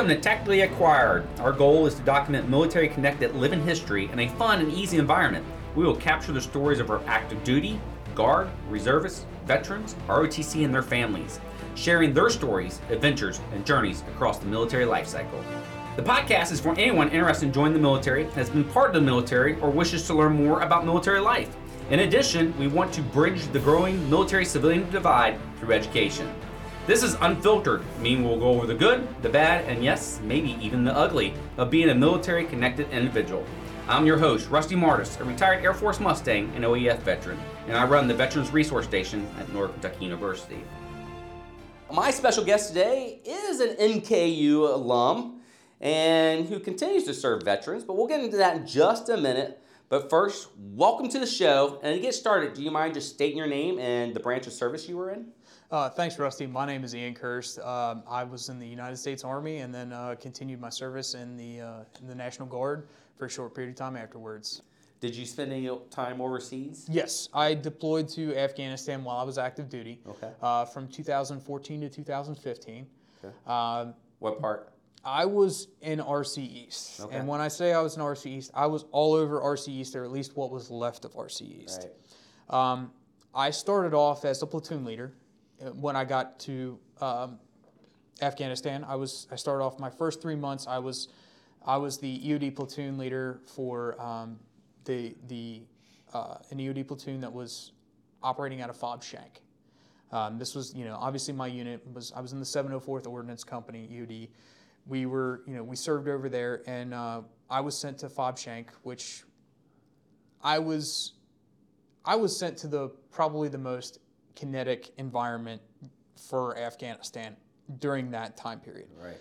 Welcome to Tactically Acquired. Our goal is to document military connected living history in a fun and easy environment. We will capture the stories of our active duty, guard, reservists, veterans, ROTC, and their families, sharing their stories, adventures, and journeys across the military life cycle. The podcast is for anyone interested in joining the military, has been part of the military, or wishes to learn more about military life. In addition, we want to bridge the growing military civilian divide through education. This is unfiltered, meaning we'll go over the good, the bad, and yes, maybe even the ugly of being a military connected individual. I'm your host, Rusty Martis, a retired Air Force Mustang and OEF veteran, and I run the Veterans Resource Station at North Kentucky University. My special guest today is an NKU alum and who continues to serve veterans, but we'll get into that in just a minute. But first, welcome to the show. And to get started, do you mind just stating your name and the branch of service you were in? Uh, thanks, Rusty. My name is Ian Kirst. Um, I was in the United States Army and then uh, continued my service in the uh, in the National Guard for a short period of time afterwards. Did you spend any time overseas? Yes, I deployed to Afghanistan while I was active duty. Okay. Uh, from 2014 to 2015. Okay. Um, What part? I was in RC East, Okay. and when I say I was in RC East, I was all over RC East, or at least what was left of RC East. Right. Um, I started off as a platoon leader when I got to um, Afghanistan. I was I started off my first three months. I was I was the EOD platoon leader for um, the the uh, an EOD platoon that was operating out of Fob Shank. Um, this was you know obviously my unit was I was in the 704th Ordnance Company EOD. We were you know we served over there and uh, I was sent to Fob Shank, which I was I was sent to the probably the most kinetic environment for Afghanistan during that time period. Right.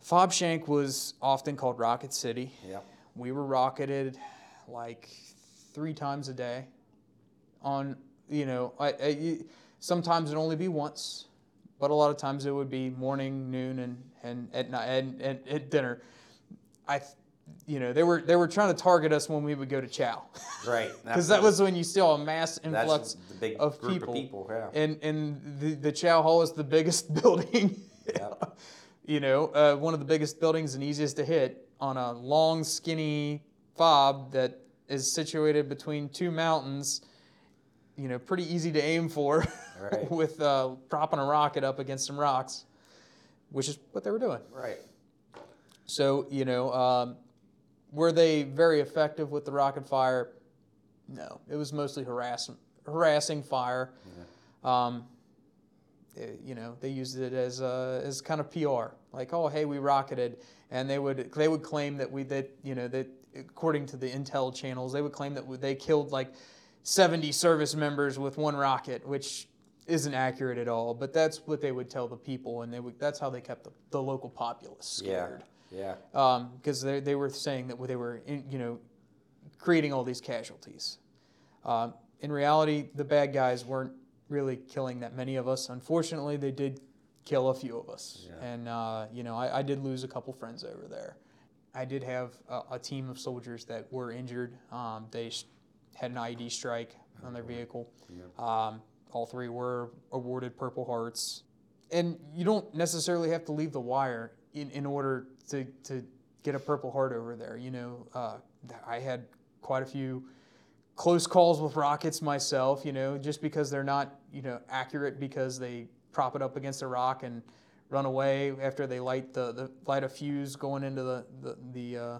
Fob Shank was often called Rocket City. Yeah. We were rocketed like three times a day. On you know, I, I, sometimes it'd only be once, but a lot of times it would be morning, noon, and and at night and, and at dinner. I, you know, they were they were trying to target us when we would go to chow. Right. because that was when you saw a mass that's influx the big of group people. of people. Yeah. And and the the Chow Hall is the biggest building. Yep. you know, uh, one of the biggest buildings and easiest to hit on a long, skinny fob that is situated between two mountains. You know, pretty easy to aim for Right. with uh, propping a rocket up against some rocks, which is what they were doing. Right. So, you know, um, were they very effective with the rocket fire? No, it was mostly harassing, harassing fire. Um, eh, you know, they used it as uh, as kind of PR, like, oh, hey, we rocketed, and they would they would claim that we that you know that according to the intel channels, they would claim that they killed like 70 service members with one rocket, which isn't accurate at all. But that's what they would tell the people, and they would, that's how they kept the, the local populace scared Yeah. Because they, they were saying that they were in, you know creating all these casualties. Um, in reality, the bad guys weren't really killing that many of us. Unfortunately, they did kill a few of us, Yeah. and uh, you know I, I did lose a couple friends over there. I did have a, a team of soldiers that were injured. Um, they had an IED strike on their vehicle. Um, all three were awarded Purple Hearts. And you don't necessarily have to leave the wire in, in order to, to get a Purple Heart over there. You know, uh, I had quite a few close calls with rockets myself, you know, just because they're not, you know, accurate because they prop it up against a rock and run away after they light the, the light a fuse going into the, the, the uh,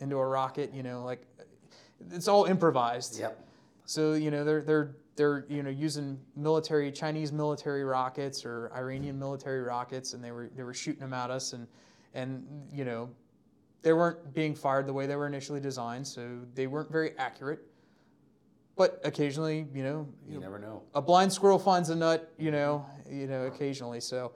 into a rocket, you know, like it's all improvised. Yep. So you know they're they're they're you know using military Chinese military rockets or Iranian military rockets, and they were they were shooting them at us, and and you know they weren't being fired the way they were initially designed, so they weren't very accurate. But occasionally, you know, You never know. a blind squirrel finds a nut, you know, you know, occasionally. So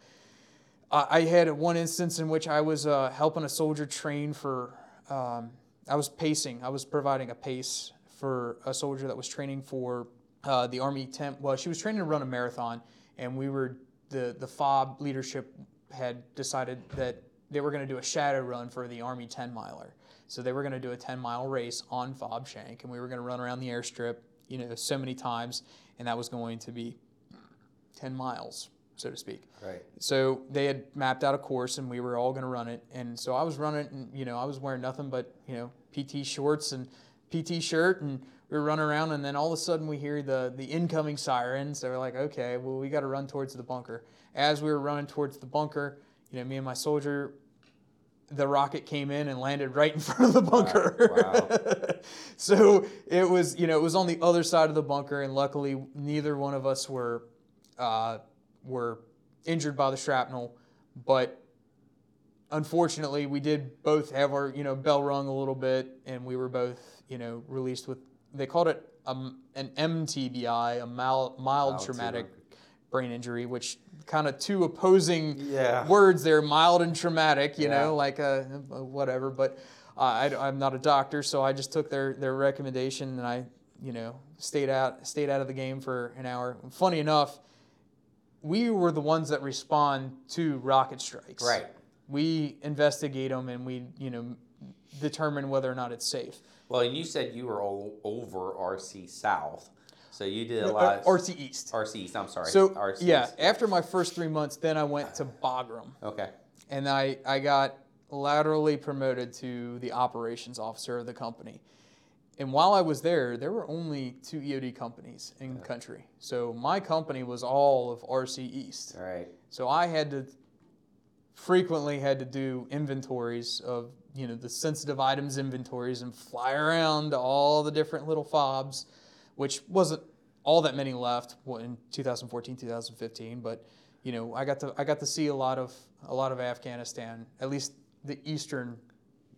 uh, I had one instance in which I was uh, helping a soldier train for. Um, I was pacing. I was providing a pace for a soldier that was training for uh, the Army 10. Well, she was training to run a marathon, and we were the the FOB leadership had decided that they were going to do a shadow run for the Army 10 miler. So they were going to do a 10 mile race on Fob Shank, and we were going to run around the airstrip, you know, so many times, and that was going to be 10 miles. so to speak. Right. So they had mapped out a course, and we were all going to run it. And so I was running, and you know, I was wearing nothing but you know PT shorts and PT shirt, and we were running around. And then all of a sudden, we hear the the incoming sirens. So we're like, okay, well, we got to run towards the bunker. As we were running towards the bunker, you know, me and my soldier. The rocket came in and landed right in front of the bunker. Wow. so it was, you know, it was on the other side of the bunker, and luckily neither one of us were uh, were injured by the shrapnel, but unfortunately, we did both have our you know bell rung a little bit, and we were both you know released with they called it um, an MTBI, a mild, mild Mild traumatic. Brain injury, which kind of two opposing Yeah. words there, mild and traumatic, you Yeah. know, like uh, whatever. But uh, I, am not a doctor, so I just took their, their recommendation and I, you know, stayed out stayed out of the game for an hour. Funny enough, we were the ones that respond to rocket strikes. Right. We investigate them and we, you know, determine whether or not it's safe. Well, and you said you were all over RC South, so you did a Uh, lot. RC East. RC East. I'm sorry. So RC yeah, East. after my first three months, then I went to Bagram. Okay. and I, I got laterally promoted to the operations officer of the company. And while I was there, there were only two EOD companies in the country. So my company was all of RC East. All right. So I had to frequently had to do inventories of you know the sensitive items inventories and fly around to all the different little fobs, which wasn't all that many left in 2014 2015 but you know I got to I got to see a lot of a lot of Afghanistan at least the eastern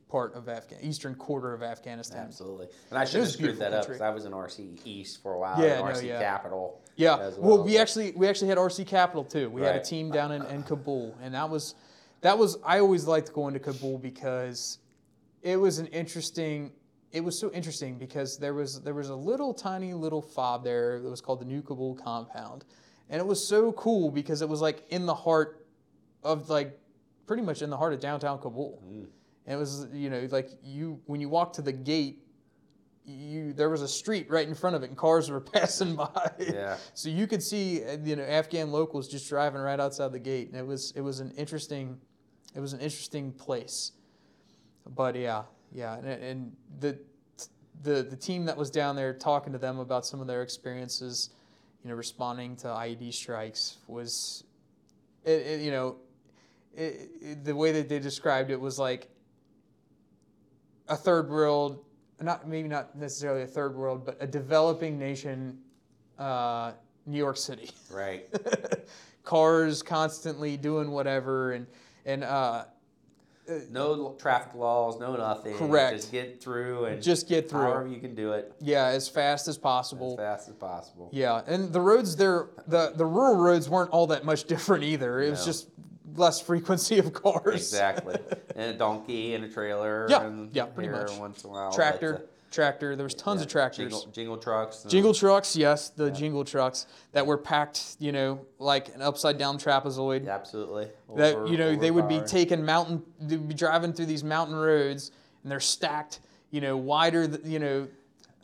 part of Afghan eastern quarter of Afghanistan Absolutely. And I should have screwed that beautiful up because I was in RC East for a while. Yeah, and no, RC yeah. Capital. Yeah. as well, well, we actually we actually had RC Capital too. We had a team down in, in Kabul, and that was that was I always liked going to Kabul because it was an interesting. It was so interesting because there was there was a little tiny little fob there that was called the New Kabul Compound, and it was so cool because it was like in the heart of like pretty much in the heart of downtown Kabul. Mm. And it was you know like you when you walk to the gate. You, there was a street right in front of it, and cars were passing by. Yeah. So you could see, you know, Afghan locals just driving right outside the gate, and it was it was an interesting, it was an interesting place. But yeah, yeah, and, and the the the team that was down there talking to them about some of their experiences, you know, responding to IED strikes was, it, it, you know, it, it, the way that they described it was like a third world, not maybe not necessarily a third world, but a developing nation, uh, New York City. Right. Cars constantly doing whatever, and and uh, No traffic laws, no nothing. Correct. Just get through and just get through. however you can do it Yeah, as fast as possible. as fast as possible. Yeah, and the roads there, the the rural roads weren't all that much different either. It was just less frequency of cars. Exactly. and a donkey and a trailer. Yeah, and yeah, pretty much. Once in a while. Tractor, uh, tractor. There was tons yeah, of tractors. Jingle, jingle trucks. Jingle trucks, yes, the jingle trucks that were packed, you know, like an upside down trapezoid. Absolutely. That you know they would be taking mountain, they'd be driving through these mountain roads, and they're stacked, you know, wider, you know,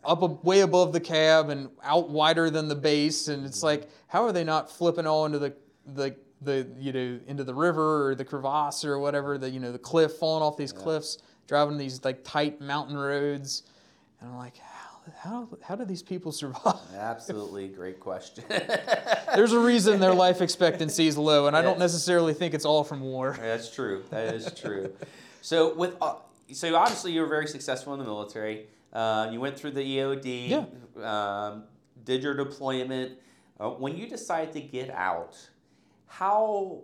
up way above the cab and out wider than the base, and it's mm-hmm. like, how are they not flipping all into the the the you know into the river or the crevasse or whatever the you know the cliff falling off these cliffs, driving these like tight mountain roads, and I'm like, how how how do these people survive? Absolutely great question. There's a reason their life expectancy is low, and I don't necessarily think it's all from war. That's true. That is true. so with uh, so obviously you were very successful in the military. Uh, you went through the EOD. Yeah. Um, did your deployment. Uh, when you decided to get out, how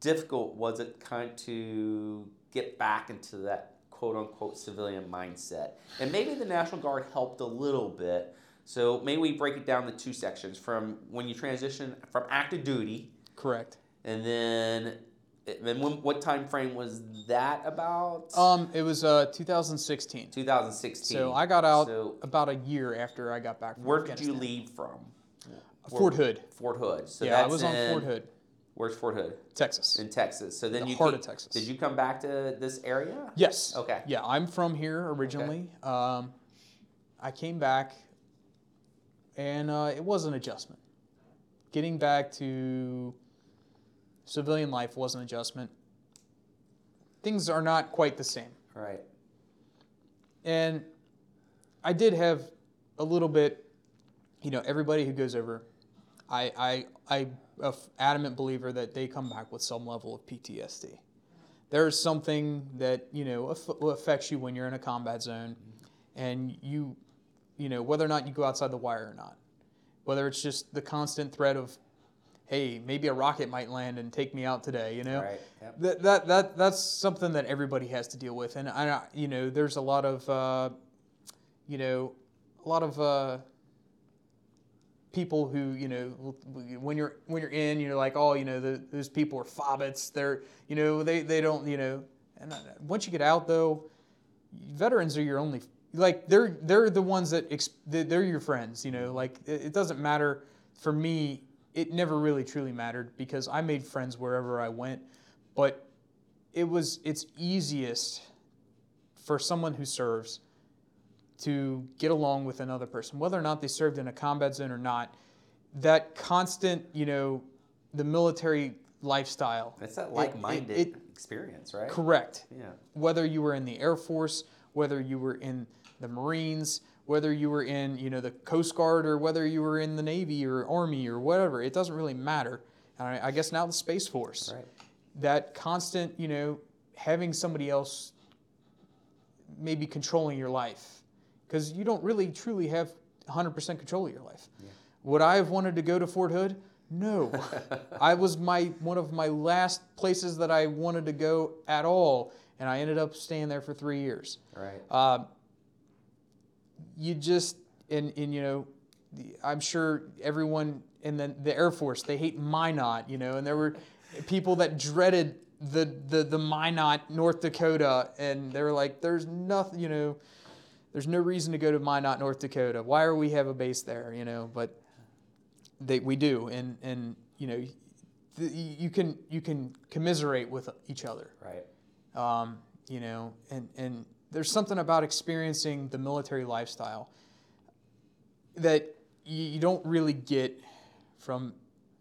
difficult was it kind of to get back into that quote unquote civilian mindset? And maybe the National Guard helped a little bit. So maybe we break it down the two sections from when you transition from active duty Correct. and then, and when, what time frame was that about? Um, it was uh 2016. 2016. So I got out So about a year after I got back from where did you leave from? Fort Hood. Fort Hood. So yeah, I was on Fort Hood, Where's Fort Hood? Texas. In Texas. So then The you heart came- of Texas. Did you come back to this area? yes. Okay. Yeah, I'm from here originally. Um, I came back, and uh, it was an adjustment. Getting back to civilian life was an adjustment. Things are not quite the same. Right. And I did have a little bit, you know, everybody who goes over, I, I, I, a adamant believer that they come back with some level of PTSD. There's something that, you know, aff- affects you when you're in a combat zone and you, you know, whether or not you go outside the wire or not, whether it's just the constant threat of, hey, maybe a rocket might land and take me out today, you know? Right. Yep. That, that, that, that's something that everybody has to deal with. And, I, you know, there's a lot of, uh, you know, a lot of uh, people who, you know, when you're when you're in, you're like, oh, you know, the, those people are fobbits. They're, you know, they, they don't, you know. And uh, once you get out, though, veterans are your only, like, they're they're the ones that ex- they're they're your friends. You know, like it, it doesn't matter for me. It never really truly mattered because I made friends wherever I went, but it was it's easiest for someone who serves to get along with another person, whether or not they served in a combat zone or not. That constant, you know, the military lifestyle. It's that like-minded it- experience, right? Correct. Yeah. Whether you were in the Air Force, whether you were in the Marines, whether you were in, you know, the Coast Guard, or whether you were in the Navy or Army or whatever, it doesn't really matter. And I, I guess now the Space Force Right. that constant, you know, having somebody else maybe controlling your life because you don't really truly have 100% control of your life. Would I have wanted to go to Fort Hood? No. I was my one of my last places that I wanted to go at all, and I ended up staying there for three years. Right. Uh, you just and, and you know i'm sure everyone in the, the air force they hate minot you know and there were people that dreaded the, the, the minot north dakota and they were like there's nothing you know there's no reason to go to minot north dakota why are we have a base there you know but they, we do and and you know th- you can you can commiserate with each other Right. um, you know, and, and there's something about experiencing the military lifestyle that you, you don't really get from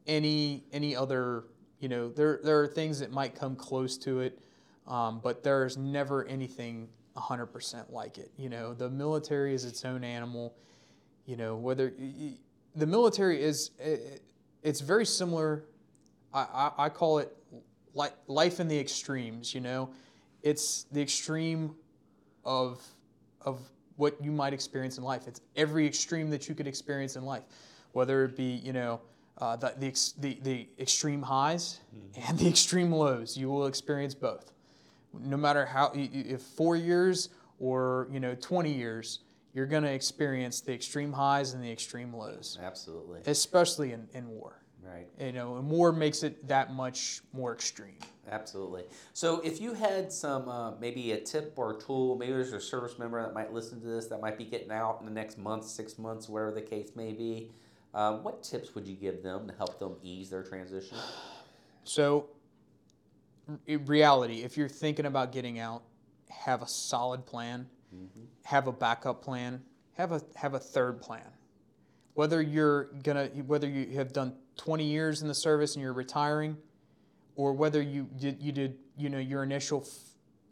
any any other. You know, there there are things that might come close to it, um, but there's never anything 100% like it. You know, the military is its own animal. You know, whether the military is, it's very similar. I, I, I call it like life in the extremes. You know, it's the extreme of of what you might experience in life. It's every extreme that you could experience in life, whether it be you know uh, the, the, the the extreme highs and the extreme lows. You will experience both, no matter how if four years or you know 20 years. You're going to experience the extreme highs and the extreme lows, Absolutely. especially in, in war. Right. You know, and war makes it that much more extreme. Absolutely. So, if you had some, uh, maybe a tip or a tool, maybe there's a service member that might listen to this that might be getting out in the next month, six months, whatever the case may be, uh, what tips would you give them to help them ease their transition? So, reality, if you're thinking about getting out, have a solid plan, mm-hmm. have a backup plan, have a have a third plan. Whether you're gonna whether you have done 20 years in the service and you're retiring, or whether you did you did you know your initial f-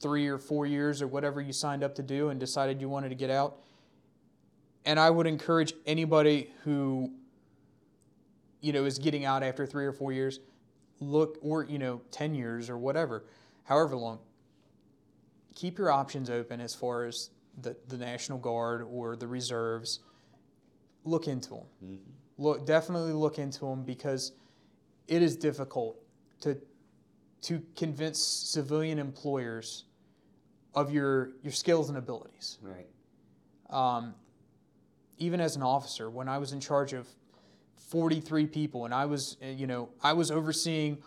three or four years or whatever you signed up to do and decided you wanted to get out. And I would encourage anybody who you know is getting out after three or four years look or you know 10 years or whatever however long keep your options open as far as the, the national guard or the reserves. Look into them look definitely look into them because it is difficult to to convince civilian employers of your your skills and abilities. Right. um, even as an officer, when I was in charge of 43 people, and I was, uh, you know, I was overseeing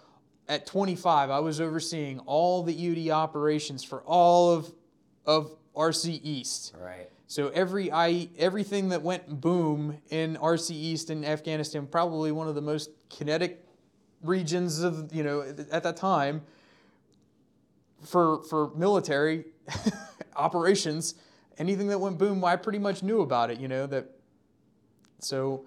at 25, I was overseeing all the EOD operations for all of of RC East. Right. So every I everything that went boom in RC East in Afghanistan, probably one of the most kinetic regions of you know at that time for for military operations. Anything that went boom, I pretty much knew about it. You know that. So,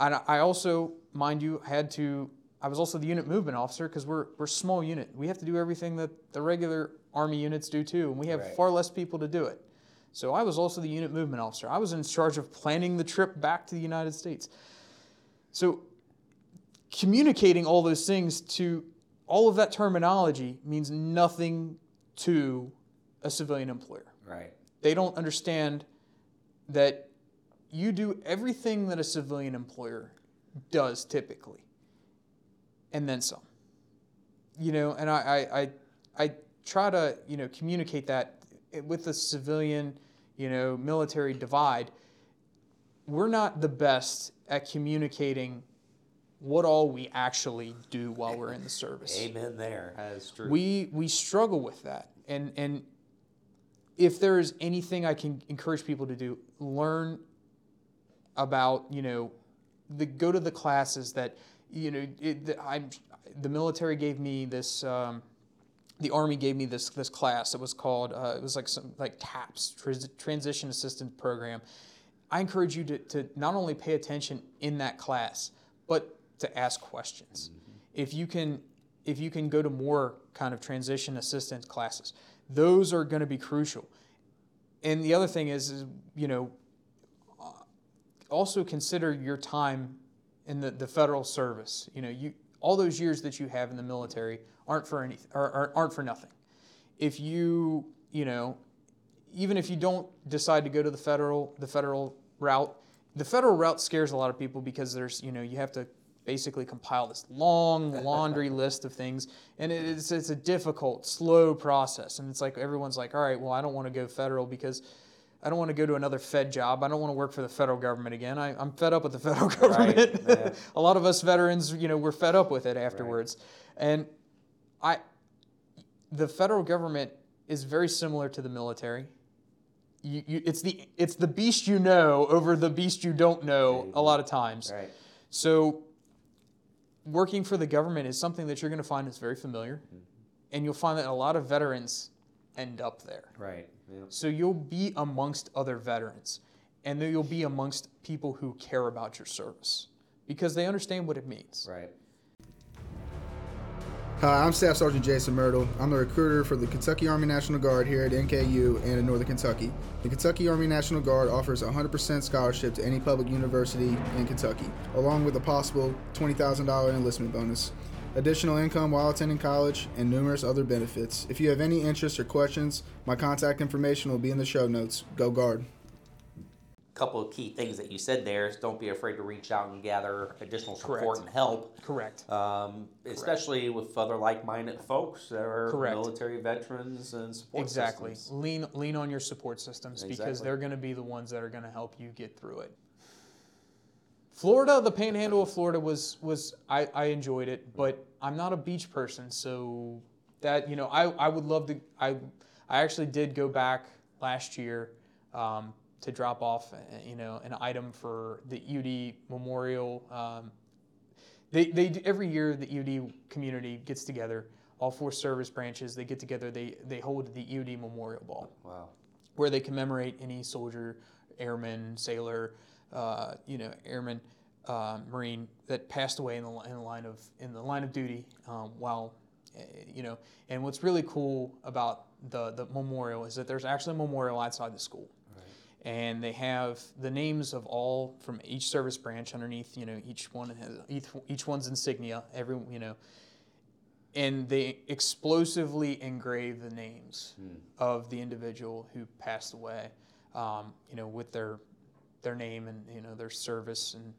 I I also mind you had to I was also the unit movement officer because we're we're a small unit. We have to do everything that the regular Army units do too, and we have Right. far less people to do it. So I was also the unit movement officer. I was in charge of planning the trip back to the United States. So communicating all those things to all of that terminology means nothing to a civilian employer. Right. They don't understand that you do everything that a civilian employer does typically, and then some. You know, and I, I, I, I try to you know communicate that with the civilian, you know, military divide. We're not the best at communicating what all we actually do while we're in the service Amen there. That's true. we we struggle with that and and if there is anything i can encourage people to do learn about you know the go to the classes that you know it, the, i'm the military gave me this um, the army gave me this this class. It was called uh, it was like some like taps Trans- transition assistance program. I encourage you to, to not only pay attention in that class but to ask questions. If you can if you can go to more kind of transition assistance classes those are going to be crucial. And the other thing is, is you know also consider your time in the, the federal service. You know you all those years that you have in the military aren't for any or, or aren't for nothing. If you you know even if you don't decide to go to the federal the federal route the federal route scares a lot of people because there's you know you have to basically compile this long laundry list of things and it's, it's a difficult slow process and it's like everyone's like all right well i don't want to go federal because i don't want to go to another fed job. I don't want to work for the federal government again. I, i'm fed up with the federal government. yeah. a lot of us veterans you know we're fed up with it afterwards. And i the federal government is very similar to the military. You, you, it's the it's the beast you know over the beast you don't know a lot of times. Right. so, working for the government is something that you're going to find is very familiar, mm-hmm. and you'll find that a lot of veterans end up there. Right. Yeah. So, you'll be amongst other veterans, and then you'll be amongst people who care about your service because they understand what it means. Right. Hi, I'm Staff Sergeant Jason Moertle. I'm the recruiter for the Kentucky Army National Guard here at NKU and in Northern Kentucky. The Kentucky Army National Guard offers a 100% scholarship to any public university in Kentucky, along with a possible $20,000 enlistment bonus, additional income while attending college, and numerous other benefits. If you have any interest or questions, my contact information will be in the show notes. Go Guard. A couple of key things that you said there is don't be afraid to reach out and gather additional support Correct. and help. Correct. Um, especially with other like-minded folks that are Correct. military veterans and support Exactly. systems. Lean lean on your support systems because they're going to be the ones that are going to help you get through it. Florida, the Panhandle of Florida was was I, I enjoyed it, but I'm not a beach person, so that you know I, I would love to I I actually did go back last year um, to drop off you know an item for the EOD Memorial. Um, they, they every year the EOD community gets together. All four service branches they get together. They they hold the EOD Memorial Ball Wow. where they commemorate any soldier, airman, sailor, uh, you know, airman, uh, marine that passed away in the, in the line of in the line of duty um, while, uh, you know. And what's really cool about the the memorial is that there's actually a memorial outside the school, and they have the names of all from each service branch underneath. You know, each one has each, each one's insignia. Every you know. And they explosively engrave the names of the individual who passed away, um, you know, with their their name and you know their service and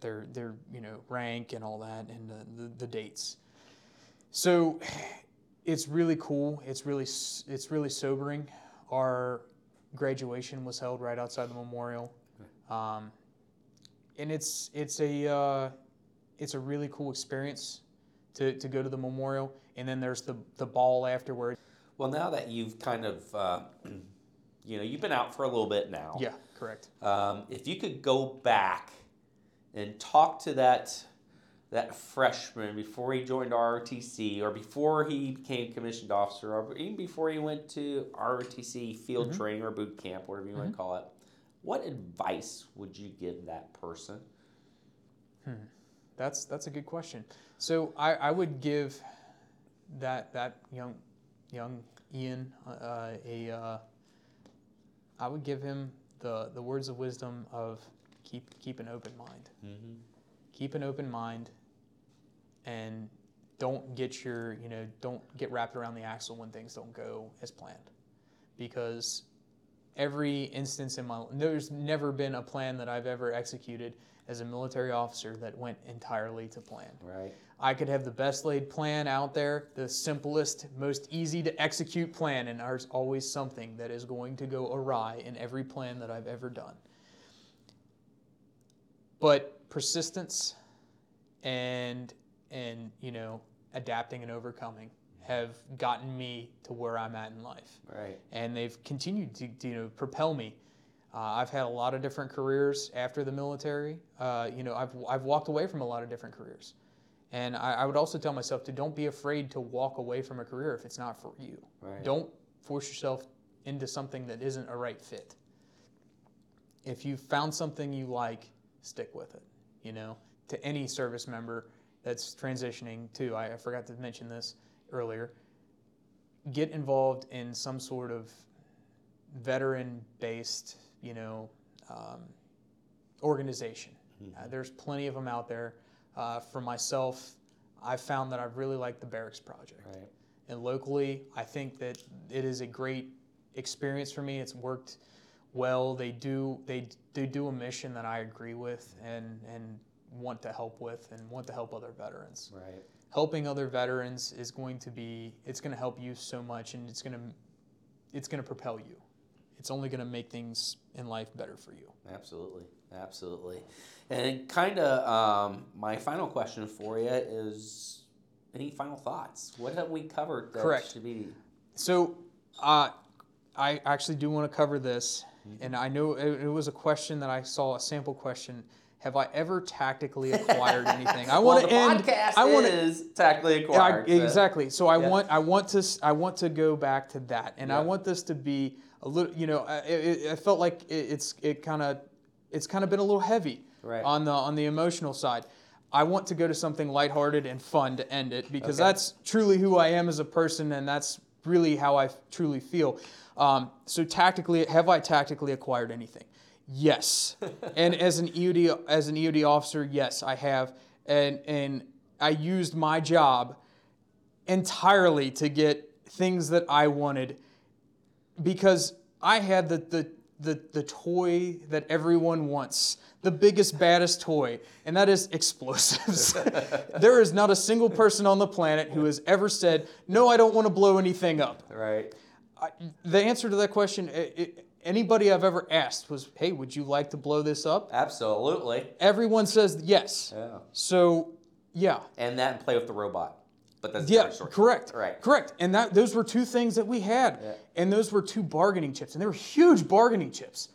their their you know rank and all that and the, the, the dates. So it's really cool. It's really it's really sobering. Our graduation was held right outside the memorial, um, and it's it's a uh, it's a really cool experience to, to go to the memorial. And then there's the the ball afterward. Well, now that you've kind of, uh, you know, you've been out for a little bit now. Yeah, correct. Um, if you could go back and talk to that that freshman before he joined ROTC or before he became commissioned officer or even before he went to ROTC field training or boot camp, whatever you want to call it, what advice would you give that person? That's that's a good question. So I, I would give that that young young Ian uh, a uh, I would give him the the words of wisdom of keep keep an open mind. Mm-hmm. Keep an open mind, and don't get your you know don't get wrapped around the axle when things don't go as planned, because every instance in my there's never been a plan that I've ever executed as a military officer that went entirely to plan. Right. I could have the best laid plan out there, the simplest, most easy to execute plan, and there's always something that is going to go awry in every plan that I've ever done. But persistence and and you know adapting and overcoming have gotten me to where I'm at in life Right. and they've continued to, to, you know propel me. Uh, I've had a lot of different careers after the military. Uh, you know, I've I've walked away from a lot of different careers, and I, I would also tell myself to don't be afraid to walk away from a career if it's not for you. Right. Don't force yourself into something that isn't a right fit. If you found something you like, stick with it. You know, to any service member that's transitioning to, I, I forgot to mention this earlier, get involved in some sort of veteran-based, you know, um, organization. Uh, there's plenty of them out there. Uh, for myself, I've found that I really like the Barracks Project. Right. And locally, I think that it is a great experience for me. It's worked well. They do they they do a mission that I agree with and and want to help with and want to help other veterans. Right. Helping other veterans is going to be it's going to help you so much and it's going to it's going to propel you. It's only going to make things in life better for you. Absolutely, absolutely. And kind of um, my final question for you is: any final thoughts? What have we covered? That Correct. Should be So, uh, I actually do want to cover this, and I know it, it was a question that I saw a sample question. Have I ever tactically acquired anything? I want the to end. podcast I want to is tactically Yeah, I- acquired. exactly. So I yeah. want I want to I want to go back to that, and I want this to be a little. You know, I- it, felt like it, it's it kind of it's kind of been a little heavy Right. on the on the emotional side. I want to go to something lighthearted and fun to end it because Okay. that's truly who I am as a person, and that's really how I truly feel. Um, so tactically, have I tactically acquired anything? Yes. and as an EOD as an EOD officer, yes, I have. And and I used my job entirely to get things that I wanted because I had the the the, the toy that everyone wants, the biggest, baddest toy, and that is explosives. there is not a single person on the planet who has ever said, No, I don't want to blow anything up. Right. I, the answer to that question, i i anybody I've ever asked was, Hey, would you like to blow this up? Absolutely. Everyone says yes. Yeah. So, yeah. And that and play with the robot. But that's Yeah, story. correct. Right. Correct. And that those were two things that we had. Yeah. And those were two bargaining chips. And they were huge bargaining chips.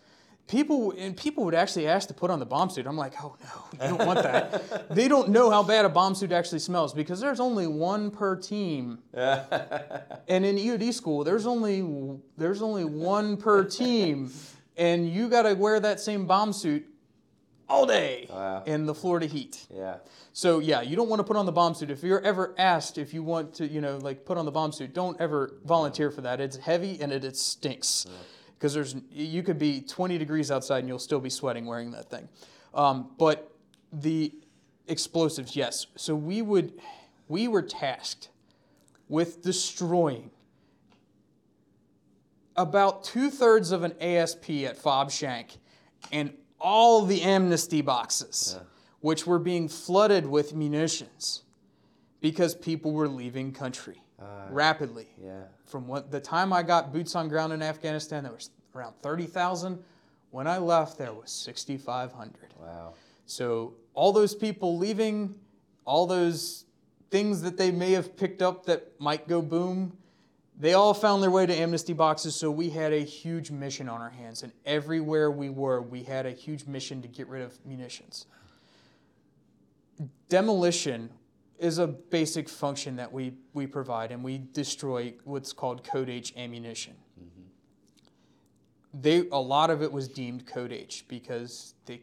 People and people would actually ask to put on the bomb suit. I'm like, oh no, you don't want that. they don't know how bad a bomb suit actually smells because there's only one per team. and in EOD school, there's only there's only one per team, and you got to wear that same bomb suit all day Wow. in the Florida heat. yeah. So yeah, you don't want to put on the bomb suit. If you're ever asked if you want to, you know, like put on the bomb suit, don't ever volunteer for that. It's heavy and it, it stinks because there's you could be 20 degrees outside and you'll still be sweating wearing that thing. Um, but the explosives, yes. So we would we were tasked with destroying about two thirds of an ASP at Fob Shank and all the amnesty boxes, which were being flooded with munitions because people were leaving country Uh, rapidly. Yeah. From what the time I got boots on ground in Afghanistan, there was around 30,000. When I left, there was 6,500. Wow. So all those people leaving, all those things that they may have picked up that might go boom, they all found their way to amnesty boxes. So we had a huge mission on our hands, and everywhere we were, we had a huge mission to get rid of munitions. Demolition is a basic function that we, we provide, and we destroy what's called code H ammunition mm-hmm. they a lot of it was deemed code H because they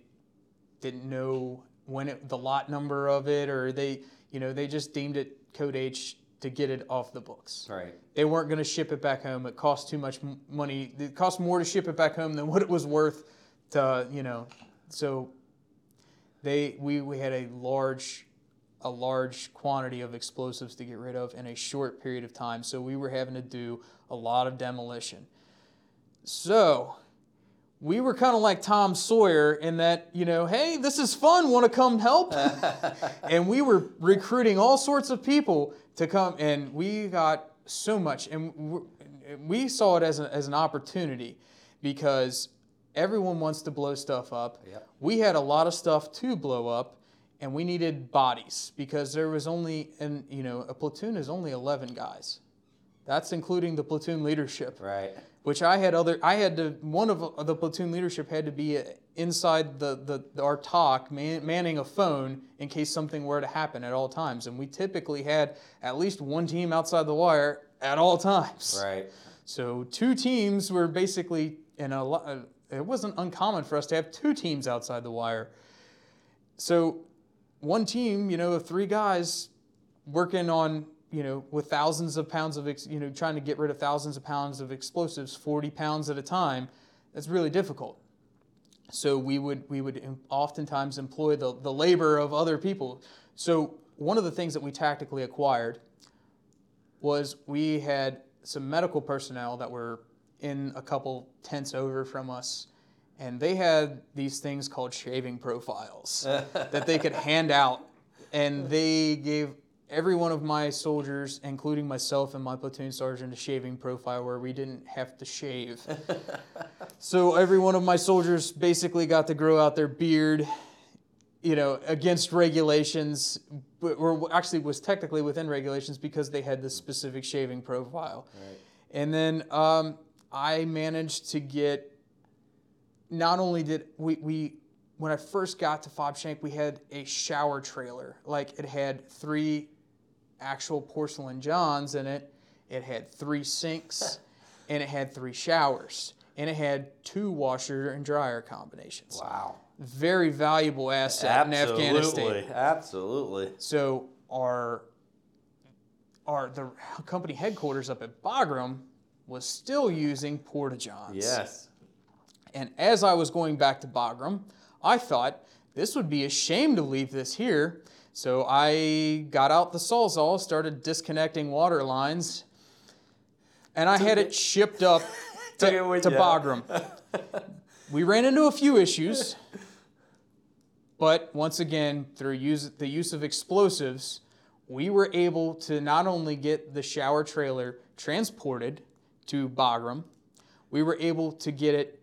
didn't know when it, the lot number of it, or they, you know, they just deemed it code H to get it off the books. Right. They weren't going to ship it back home. It cost too much money. It cost more to ship it back home than what it was worth to, you know. So they we, we had a large a large quantity of explosives to get rid of in a short period of time. So we were having to do a lot of demolition. So we were kind of like Tom Sawyer in that, you know, hey, this is fun, want to come help? and we were recruiting all sorts of people to come, and we got so much, and we saw it as, a, as an opportunity because everyone wants to blow stuff up. Yep. We had a lot of stuff to blow up, and we needed bodies because there was only, and you know, a platoon is only 11 guys. That's including the platoon leadership Right. which I had other. I had to. One of the platoon leadership had to be uh, inside the, the our TOC, man, manning a phone in case something were to happen at all times. And we typically had at least one team outside the wire at all times. Right. So two teams were basically, and a lot. uh, It wasn't uncommon for us to have two teams outside the wire. So one team, you know, of three guys working on, you know, with thousands of pounds of, ex- you know, trying to get rid of thousands of pounds of explosives, 40 pounds at a time, that's really difficult. So we would we would oftentimes employ the, the labor of other people. So one of the things that we tactically acquired was we had some medical personnel that were in a couple tents over from us, and they had these things called shaving profiles that they could hand out, and they gave every one of my soldiers, including myself and my platoon sergeant, a shaving profile where we didn't have to shave. so every one of my soldiers basically got to grow out their beard you know, against regulations, but or actually was technically within regulations because they had this specific shaving profile. Right. And then um, I managed to get. Not only did we, we when I first got to Fob Shank, we had a shower trailer. Like it had three actual porcelain johns in it. It had three sinks, and it had three showers, and it had two washer and dryer combinations Wow. very valuable asset in Afghanistan. Absolutely. Absolutely. So our our the company headquarters up at Bagram was still using porta johns. Yes. And as I was going back to Bagram, I thought this would be a shame to leave this here. So I got out the sawzall, started disconnecting water lines, and I had it shipped up to, with to ya. Bagram. we ran into a few issues, but once again, through use, the use of explosives, we were able to not only get the shower trailer transported to Bagram, we were able to get it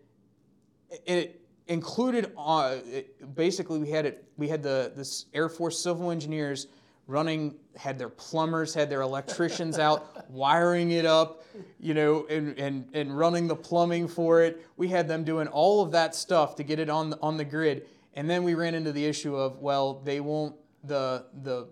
it included uh, it, basically we had it we had the this air force civil engineers running had their plumbers had their electricians out wiring it up you know and, and and running the plumbing for it. We had them doing all of that stuff to get it on the, on the grid. And then we ran into the issue of well they won't the the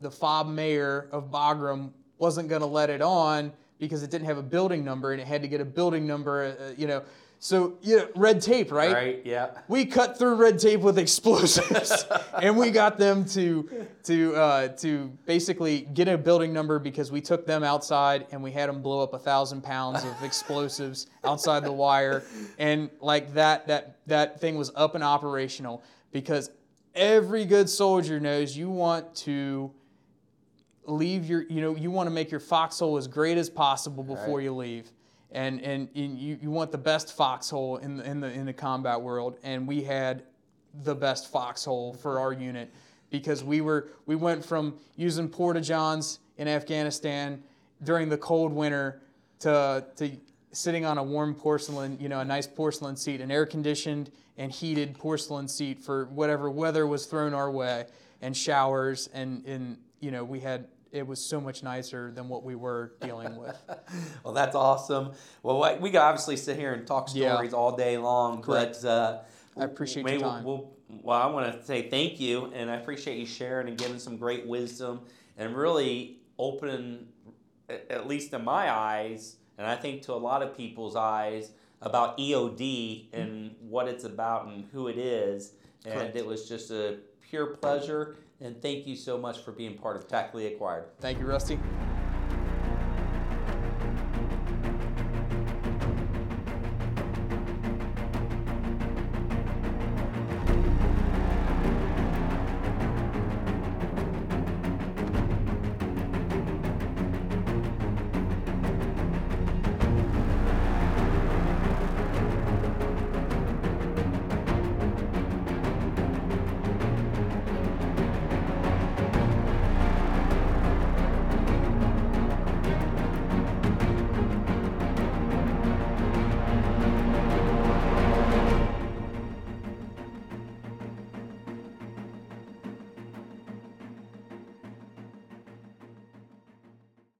the fob mayor of bagram wasn't going to let it on because it didn't have a building number and it had to get a building number uh, you know so you know, red tape right Right. Yeah. we cut through red tape with explosives, and we got them to to uh, to basically get a building number because we took them outside and we had them blow up a thousand pounds of explosives outside the wire, and like that that that thing was up and operational because every good soldier knows you want to leave your you know you want to make your foxhole as great as possible before Right. you leave and and, and you, you want the best foxhole in the, in the in the combat world and we had the best foxhole for our unit because we were we went from using porta johns in Afghanistan during the cold winter to to sitting on a warm porcelain you know a nice porcelain seat an air conditioned and heated porcelain seat for whatever weather was thrown our way and showers and and you know we had it was so much nicer than what we were dealing with Well, that's awesome. Well, we- we could obviously sit here and talk Yeah. stories all day long, Correct. but uh, I appreciate maybe your time. We'll, well, I want to say thank you, and I appreciate you sharing and giving some great wisdom and really opening, at least in my eyes, and I think to a lot of people's eyes, about EOD and what it's about and who it is. And Correct. it was just a pure pleasure. And thank you so much for being part of Tactically Acquired. Thank you, Rusty.